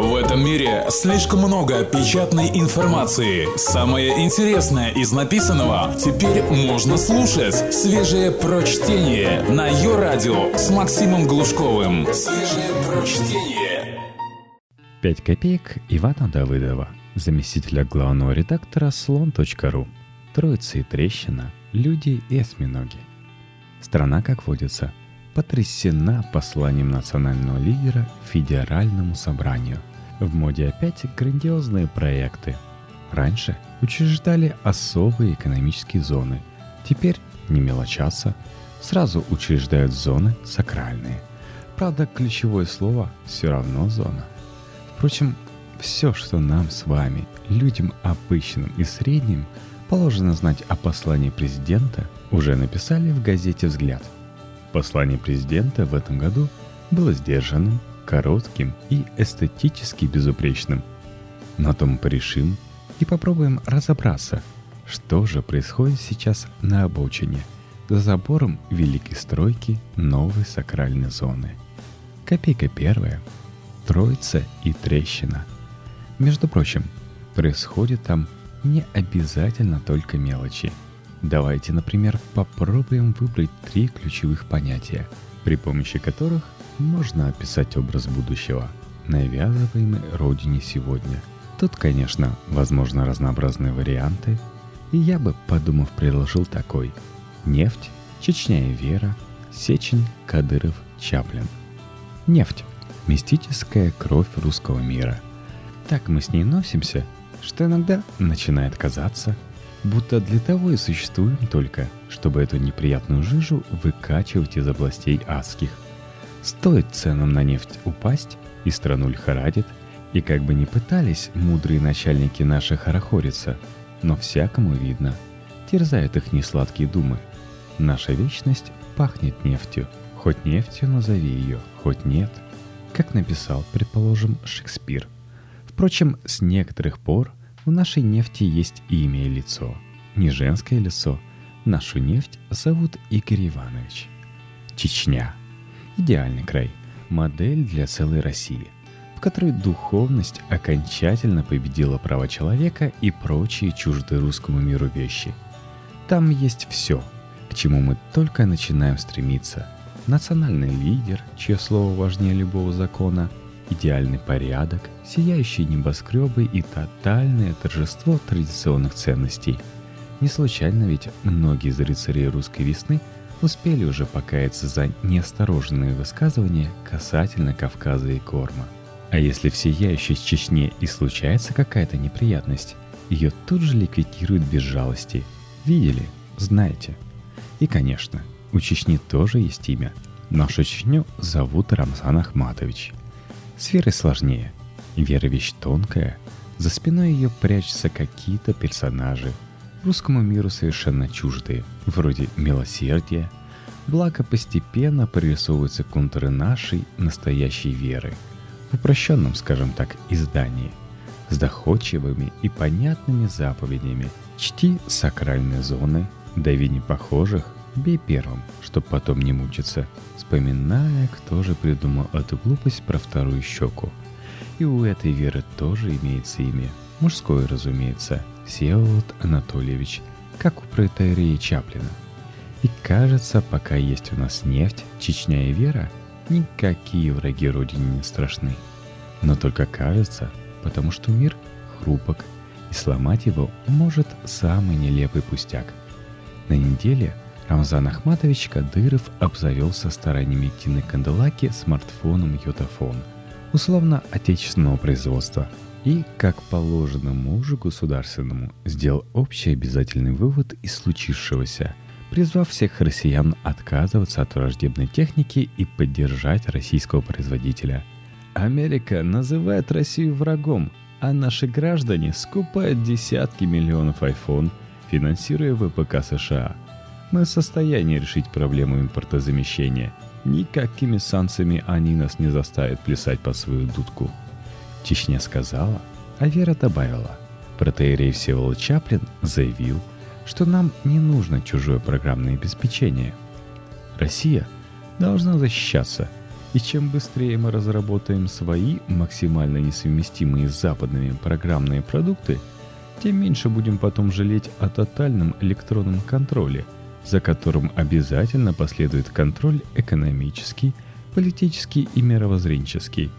В этом мире слишком много печатной информации. Самое интересное из написанного теперь можно слушать. Свежее прочтение на ее радио с Максимом Глушковым. Свежее прочтение. 5 копеек Ивана Давыдова, заместителя главного редактора слон.ру. Троица и трещина, люди и осьминоги. Страна, как водится, потрясена посланием национального лидера Федеральному собранию. В моде опять грандиозные проекты. Раньше учреждали особые экономические зоны. Теперь не мелочатся, сразу учреждают зоны сакральные. Правда, ключевое слово все равно зона. Впрочем, все, что нам с вами, людям обычным и средним, положено знать о послании президента, уже написали в газете «Взгляд». Послание президента в этом году было сдержанным, коротким и эстетически безупречным. На том порешим и попробуем разобраться, что же происходит сейчас на обочине, за забором великой стройки новой сакральной зоны. Копейка первая, Троица и Трещина. Между прочим, происходит там не обязательно только мелочи. Давайте, например, попробуем выбрать три ключевых понятия, при помощи которых можно описать образ будущего, навязываемый Родине сегодня. Тут, конечно, возможно разнообразные варианты, и я бы, подумав, предложил такой. Нефть, Чечня и Вера, Сечин, Кадыров, Чаплин. Нефть – мистическая кровь русского мира. Так мы с ней носимся, что иногда начинает казаться, будто для того и существуем только, чтобы эту неприятную жижу выкачивать из областей адских – Стоит ценам на нефть упасть, и страну лихорадит, и как бы ни пытались мудрые начальники наши хорохориться, но всякому видно, терзают их несладкие думы. Наша вечность пахнет нефтью. Хоть нефтью назови ее, хоть нет. Как написал, предположим, Шекспир. Впрочем, с некоторых пор у нашей нефти есть имя и лицо. Не женское лицо. Нашу нефть зовут Игорь Иванович. Чечня – идеальный край, модель для целой России, в которой духовность окончательно победила право человека и прочие чуждые русскому миру вещи. Там есть все, к чему мы только начинаем стремиться. Национальный лидер, чье слово важнее любого закона, идеальный порядок, сияющие небоскребы и тотальное торжество традиционных ценностей. Не случайно ведь многие из рыцарей русской весны – успели уже покаяться за неосторожные высказывания касательно Кавказа и Корма. А если в сияющей Чечне и случается какая-то неприятность, ее тут же ликвидируют без жалости. Видели? Знаете. И, конечно, у Чечни тоже есть имя. Нашу Чечню зовут Рамзан Ахматович. С Верой сложнее. Вера вещь тонкая. За спиной ее прячутся какие-то персонажи, русскому миру совершенно чуждые, вроде милосердия, благо постепенно прорисовываются контуры нашей настоящей веры, в упрощенном, скажем так, издании, с доходчивыми и понятными заповедями. Чти сакральные зоны, дави непохожих, бей первым, чтоб потом не мучиться, вспоминая, кто же придумал эту глупость про вторую щеку. И у этой веры тоже имеется имя, мужское, разумеется – Всеволод Анатольевич, как у протеерея Чаплина. И кажется, пока есть у нас нефть, Чечня и Вера, никакие враги Родине не страшны. Но только кажется, потому что мир хрупок, и сломать его может самый нелепый пустяк. На неделе Рамзан Ахматович Кадыров обзавелся стараниями Тины Канделаки смартфоном Йотафон, условно отечественного производства – и, как положено мужу государственному, сделал общий обязательный вывод из случившегося, призвав всех россиян отказываться от враждебной техники и поддержать российского производителя. Америка называет Россию врагом, а наши граждане скупают десятки миллионов iPhone, финансируя ВПК США. Мы в состоянии решить проблему импортозамещения. Никакими санкциями они нас не заставят плясать под свою дудку. Чечня сказала, а Вера добавила. Протеерей Всеволод Чаплин заявил, что нам не нужно чужое программное обеспечение. Россия должна защищаться, И чем быстрее мы разработаем свои максимально несовместимые с западными программные продукты, тем меньше будем потом жалеть о тотальном электронном контроле, за которым обязательно последует контроль экономический, политический и мировоззренческий.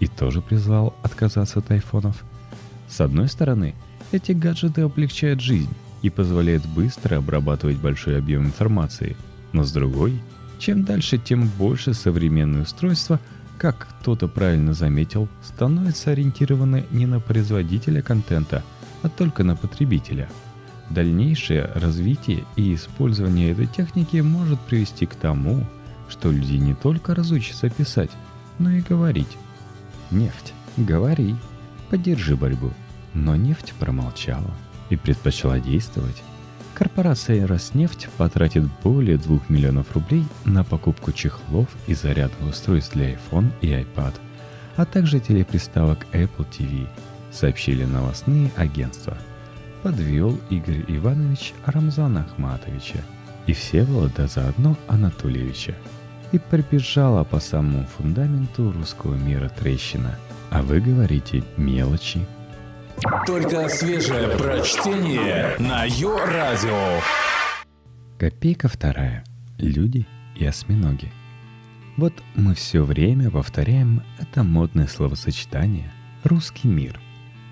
И тоже призвал отказаться от айфонов. С одной стороны, эти гаджеты облегчают жизнь и позволяют быстро обрабатывать большой объем информации, но с другой – чем дальше, тем больше современные устройства, как кто-то правильно заметил, становятся ориентированы не на производителя контента, а только на потребителя. Дальнейшее развитие и использование этой техники может привести к тому, что люди не только разучатся писать, но и говорить. Нефть, говори, поддержи борьбу. Но нефть промолчала и предпочла действовать корпорация «Роснефть» потратит более 2 миллионов рублей на покупку чехлов и зарядных устройств для iPhone и iPad, а также телеприставок Apple TV, сообщили новостные агентства. Подвел Игорь Иванович Рамзана Ахматовича и Всеволода заодно Анатольевича. И прибежала по самому фундаменту русского мира трещина. А вы говорите мелочи, только свежее прочтение на Йо-Радио. Копейка вторая. Люди и осьминоги. Вот мы все время повторяем это модное словосочетание «русский мир».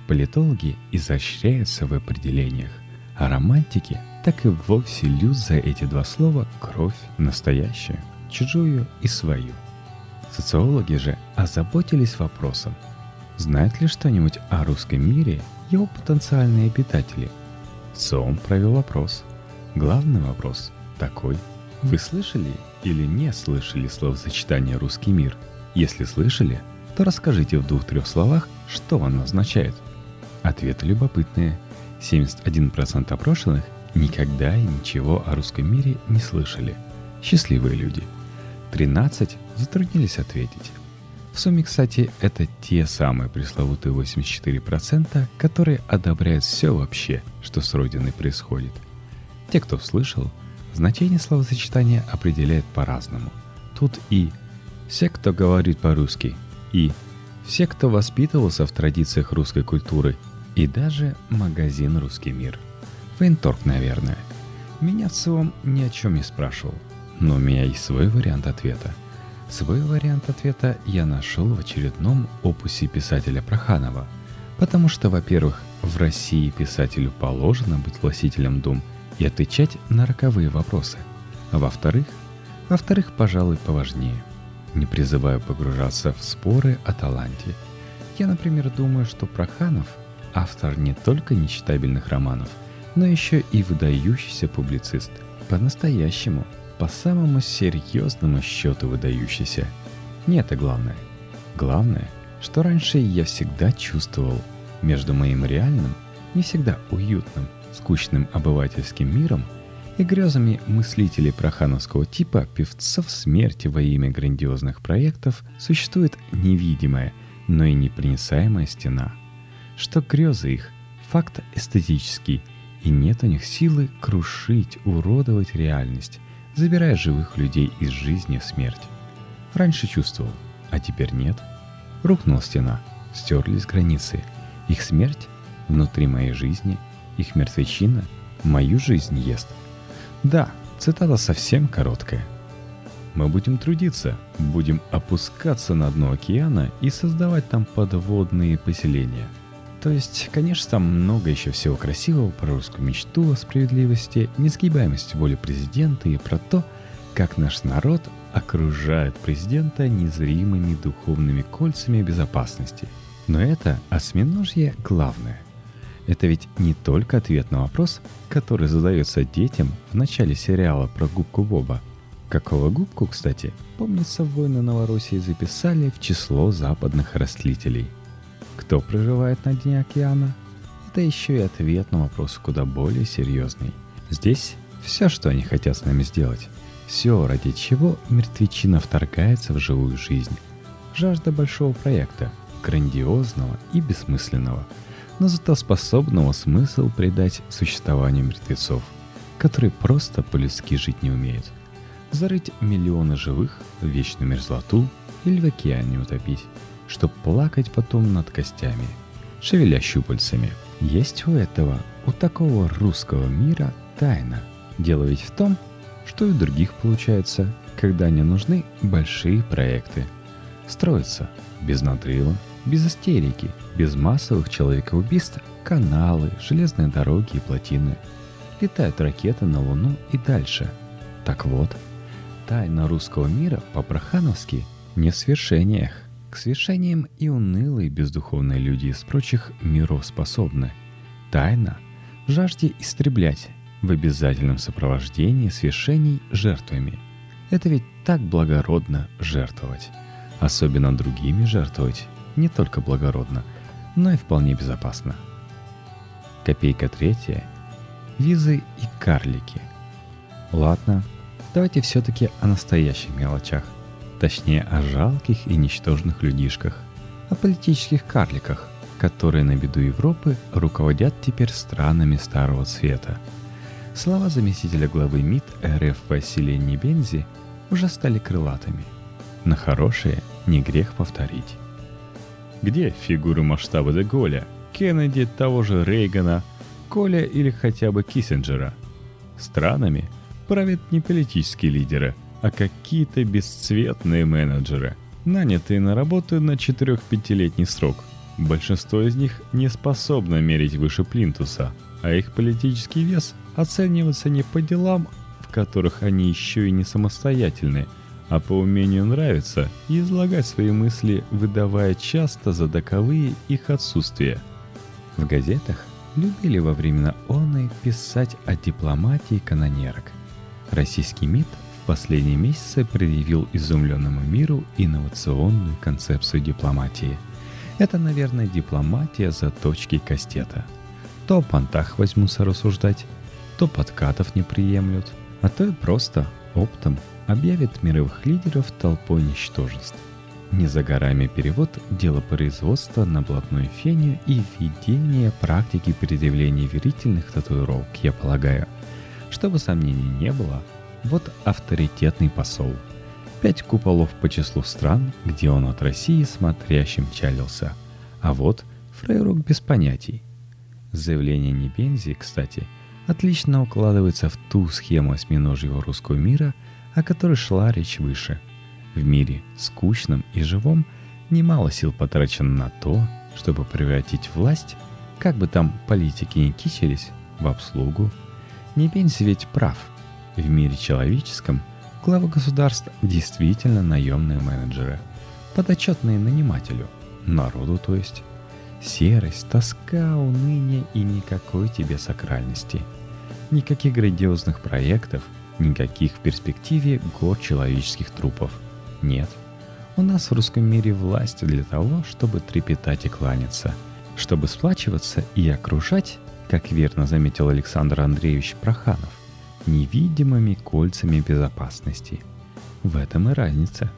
Политологи изощряются в определениях, а романтики так и вовсе льют за эти два слова кровь настоящую, чужую и свою. Социологи же озаботились вопросом – Знают ли что-нибудь о русском мире его потенциальные обитатели? ЦОМ провел опрос. Главный вопрос такой. Вы слышали или не слышали словосочетание «русский мир»? Если слышали, то расскажите в двух-трех словах, что оно означает. Ответы любопытные. 71% опрошенных никогда и ничего о русском мире не слышали. Счастливые люди. 13 затруднились ответить. В сумме, кстати, это те самые пресловутые 84%, которые одобряют все вообще, что с Родиной происходит. Те, кто слышал, значение словосочетания определяет по-разному. Тут и «все, кто говорит по-русски», и «все, кто воспитывался в традициях русской культуры», и даже магазин «Русский мир». Военторг, наверное. Меня в целом ни о чем не спрашивал, но у меня есть свой вариант ответа – Свой вариант ответа я нашел в очередном опусе писателя Проханова, потому что, во-первых, в России писателю положено быть властителем дум и отвечать на роковые вопросы. Во-вторых, во-вторых, пожалуй, поважнее. Не призываю погружаться в споры о таланте. Я, например, думаю, что Проханов – автор не только нечитабельных романов, но еще и выдающийся публицист. По-настоящему – по самому серьезному счету выдающийся. Не это главное. Главное, что раньше я всегда чувствовал между моим реальным, не всегда уютным, скучным обывательским миром и грезами мыслителей прохановского типа певцов смерти во имя грандиозных проектов существует невидимая, но и непроницаемая стена. Что грезы их – факт эстетический, и нет у них силы крушить, уродовать реальность, забирая живых людей из жизни в смерть. Раньше чувствовал, а теперь нет. Рухнула стена, стерлись границы. Их смерть внутри моей жизни, их мертвечина мою жизнь ест. Да, цитата совсем короткая. Мы будем трудиться, будем опускаться на дно океана и создавать там подводные поселения – то есть, конечно, там много еще всего красивого про русскую мечту о справедливости, несгибаемости воли президента и про то, как наш народ окружает президента незримыми духовными кольцами безопасности. Но это осьминожье главное. Это ведь не только ответ на вопрос, который задается детям в начале сериала про губку Боба. Какого губку, кстати, помнится, воины Новороссии записали в число западных растлителей – кто проживает на дне океана? Это еще и ответ на вопрос куда более серьезный. Здесь все, что они хотят с нами сделать. Все, ради чего мертвечина вторгается в живую жизнь. Жажда большого проекта, грандиозного и бессмысленного, но зато способного смысл придать существованию мертвецов, которые просто по-людски жить не умеют. Зарыть миллионы живых в вечную мерзлоту, или в океане утопить, чтоб плакать потом над костями, шевеля щупальцами. Есть у этого, у такого русского мира тайна. Дело ведь в том, что и у других получается, когда не нужны большие проекты. Строятся без надрыва, без истерики, без массовых человекоубийств, каналы, железные дороги и плотины. Летают ракеты на Луну и дальше. Так вот, тайна русского мира по-прохановски не в свершениях. К свершениям и унылые бездуховные люди из прочих миров способны. Тайна жажде истреблять, в обязательном сопровождении свершений жертвами. Это ведь так благородно жертвовать. Особенно другими жертвовать не только благородно, но и вполне безопасно. Копейка третья. Визы и карлики. Ладно, давайте все-таки о настоящих мелочах. Точнее, о жалких и ничтожных людишках. О политических карликах, которые на беду Европы руководят теперь странами Старого Света. Слова заместителя главы МИД РФ Василия Небензи уже стали крылатыми. На хорошее не грех повторить. Где фигуры масштаба Деголя, Кеннеди, того же Рейгана, Коля или хотя бы Киссинджера? Странами правят не политические лидеры, а какие-то бесцветные менеджеры, нанятые на работу на 4-5-летний срок. Большинство из них не способно мерить выше плинтуса, а их политический вес оценивается не по делам, в которых они еще и не самостоятельны – а по умению нравиться и излагать свои мысли, выдавая часто за таковые их отсутствие. В газетах любили во времена оны писать о дипломатии канонерок. Российский МИД последние месяцы предъявил изумленному миру инновационную концепцию дипломатии. Это, наверное, дипломатия за точки кастета. То о понтах возьмутся рассуждать, то подкатов не приемлют, а то и просто оптом объявит мировых лидеров толпой ничтожеств. Не за горами перевод дела производства на блатную фению и введение практики предъявления верительных татуировок, я полагаю. Чтобы сомнений не было, вот авторитетный посол. Пять куполов по числу стран, где он от России смотрящим чалился. А вот фрейрук без понятий. Заявление Небензи, кстати, отлично укладывается в ту схему осьминожьего русского мира – о которой шла речь выше. В мире скучном и живом немало сил потрачено на то, чтобы превратить власть, как бы там политики не кичились, в обслугу. Небензи ведь прав. В мире человеческом главы государств действительно наемные менеджеры, подотчетные нанимателю, народу то есть. Серость, тоска, уныние и никакой тебе сакральности. Никаких грандиозных проектов – Никаких в перспективе гор человеческих трупов. Нет. У нас в русском мире власть для того, чтобы трепетать и кланяться, чтобы сплачиваться и окружать, как верно заметил Александр Андреевич Проханов, невидимыми кольцами безопасности. В этом и разница.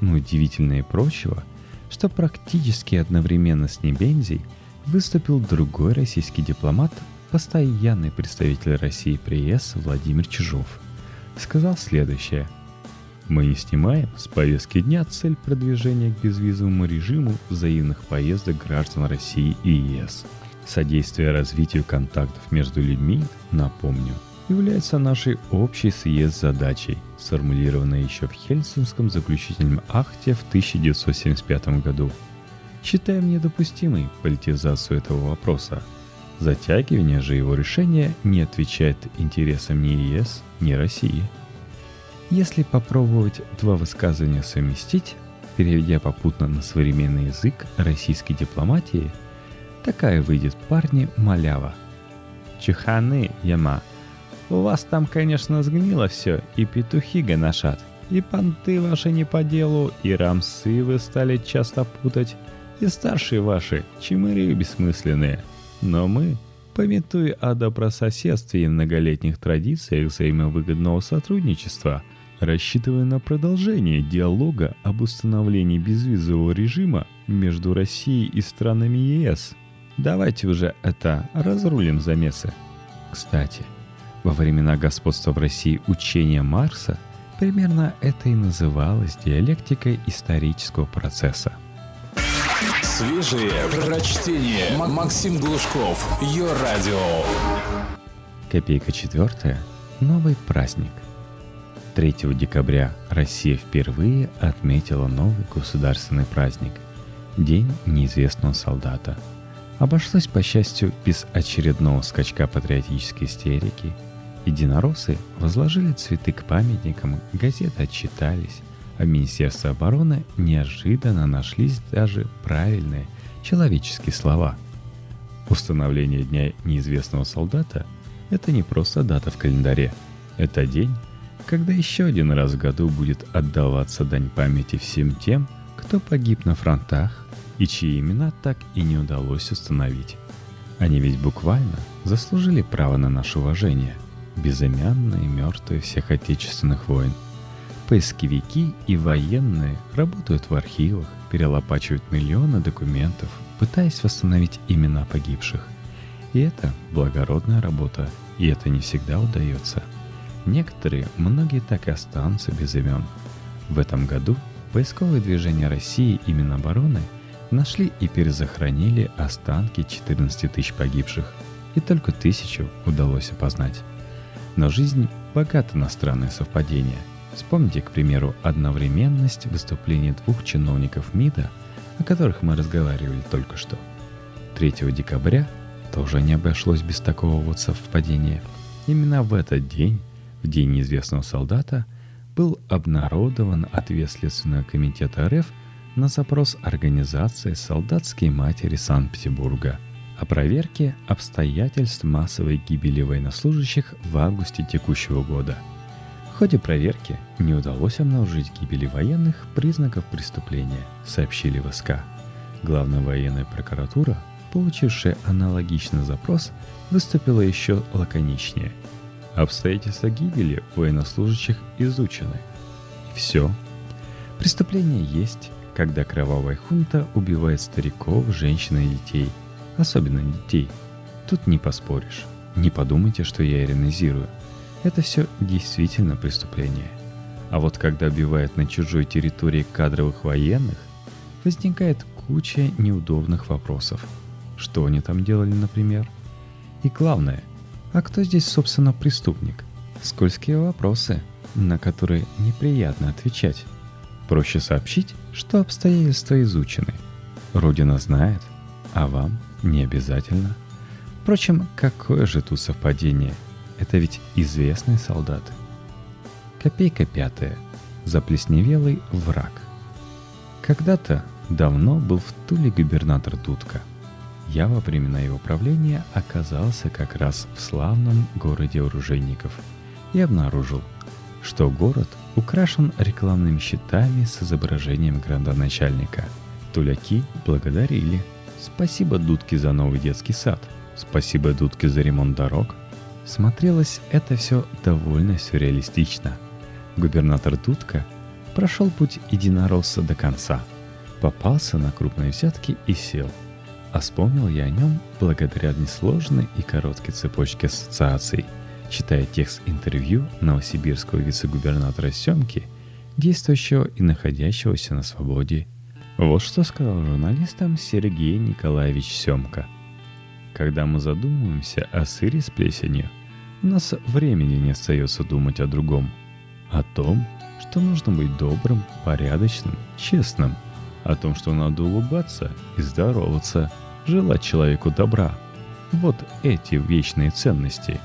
Но удивительно и прочего, что практически одновременно с Небензей выступил другой российский дипломат, постоянный представитель России при ЕС Владимир Чижов – сказал следующее. Мы не снимаем с повестки дня цель продвижения к безвизовому режиму взаимных поездок граждан России и ЕС. Содействие развитию контактов между людьми, напомню, является нашей общей съезд задачей, сформулированной еще в Хельсинском заключительном акте в 1975 году. Считаем недопустимой политизацию этого вопроса. Затягивание же его решения не отвечает интересам ни ЕС, ни России. Если попробовать два высказывания совместить, переведя попутно на современный язык российской дипломатии, такая выйдет парни малява. Чеханы, яма, у вас там, конечно, сгнило все, и петухи гоношат, и понты ваши не по делу, и рамсы вы стали часто путать, и старшие ваши, чимыри бессмысленные. Но мы, Пометуя о добрососедстве и многолетних традициях взаимовыгодного сотрудничества, рассчитывая на продолжение диалога об установлении безвизового режима между Россией и странами ЕС. Давайте уже это разрулим замесы. Кстати, во времена господства в России учения Маркса Примерно это и называлось диалектикой исторического процесса. Свежие прочтение. Максим Глушков. Ее радио. Копейка четвертая. Новый праздник. 3 декабря Россия впервые отметила новый государственный праздник – День неизвестного солдата. Обошлось, по счастью, без очередного скачка патриотической истерики. Единороссы возложили цветы к памятникам, газеты отчитались, а Министерство обороны неожиданно нашлись даже правильные человеческие слова. Установление Дня неизвестного солдата – это не просто дата в календаре, это день, когда еще один раз в году будет отдаваться дань памяти всем тем, кто погиб на фронтах и чьи имена так и не удалось установить. Они ведь буквально заслужили право на наше уважение, безымянные мертвые всех отечественных войн. Поисковики и военные работают в архивах, перелопачивают миллионы документов, пытаясь восстановить имена погибших. И это благородная работа, и это не всегда удается – Некоторые, многие так и останутся без имен. В этом году поисковые движения России и Минобороны нашли и перезахоронили останки 14 тысяч погибших, и только тысячу удалось опознать. Но жизнь богата на странные совпадения. Вспомните, к примеру, одновременность выступления двух чиновников МИДа, о которых мы разговаривали только что. 3 декабря тоже не обошлось без такого вот совпадения. Именно в этот день в День неизвестного солдата был обнародован ответ Следственного комитета РФ на запрос организации «Солдатские матери Санкт-Петербурга» о проверке обстоятельств массовой гибели военнослужащих в августе текущего года. В ходе проверки не удалось обнаружить гибели военных признаков преступления, сообщили в СК. Главная военная прокуратура, получившая аналогичный запрос, выступила еще лаконичнее – Обстоятельства гибели военнослужащих изучены. И все. Преступление есть, когда кровавая хунта убивает стариков, женщин и детей. Особенно детей. Тут не поспоришь. Не подумайте, что я иронизирую. Это все действительно преступление. А вот когда убивают на чужой территории кадровых военных, возникает куча неудобных вопросов. Что они там делали, например? И главное – а кто здесь, собственно, преступник? Скользкие вопросы, на которые неприятно отвечать. Проще сообщить, что обстоятельства изучены. Родина знает, а вам не обязательно. Впрочем, какое же тут совпадение? Это ведь известные солдаты. Копейка пятая. Заплесневелый враг. Когда-то давно был в Туле губернатор Дудка – я во времена его правления оказался как раз в славном городе оружейников и обнаружил, что город украшен рекламными щитами с изображением градоначальника. Туляки благодарили. Спасибо Дудке за новый детский сад. Спасибо Дудке за ремонт дорог. Смотрелось это все довольно сюрреалистично. Губернатор Дудка прошел путь единоросса до конца. Попался на крупные взятки и сел – а вспомнил я о нем благодаря несложной и короткой цепочке ассоциаций, читая текст интервью новосибирского вице-губернатора Семки, действующего и находящегося на свободе. Вот что сказал журналистам Сергей Николаевич Семка. Когда мы задумываемся о сыре с плесенью, у нас времени не остается думать о другом. О том, что нужно быть добрым, порядочным, честным. О том, что надо улыбаться и здороваться – желать человеку добра. Вот эти вечные ценности.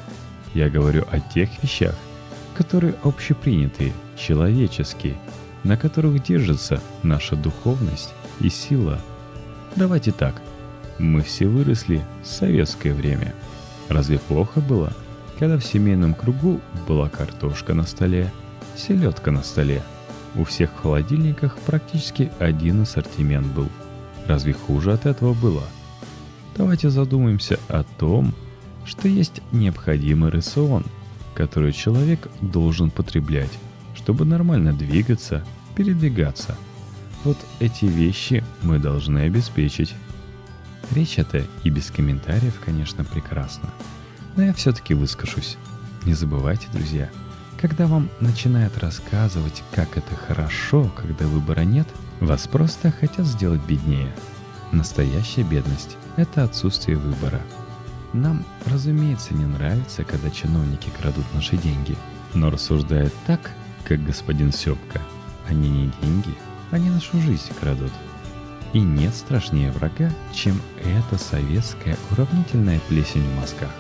Я говорю о тех вещах, которые общепринятые, человеческие, на которых держится наша духовность и сила. Давайте так. Мы все выросли в советское время. Разве плохо было, когда в семейном кругу была картошка на столе, селедка на столе? У всех в холодильниках практически один ассортимент был. Разве хуже от этого было – давайте задумаемся о том, что есть необходимый рацион, который человек должен потреблять, чтобы нормально двигаться, передвигаться. Вот эти вещи мы должны обеспечить. Речь эта и без комментариев, конечно, прекрасна. Но я все-таки выскажусь. Не забывайте, друзья, Когда вам начинают рассказывать, как это хорошо, когда выбора нет, вас просто хотят сделать беднее. Настоящая бедность – это отсутствие выбора. Нам, разумеется, не нравится, когда чиновники крадут наши деньги, но рассуждают так, как господин Сёпка. Они не деньги, они нашу жизнь крадут. И нет страшнее врага, чем эта советская уравнительная плесень в мозгах.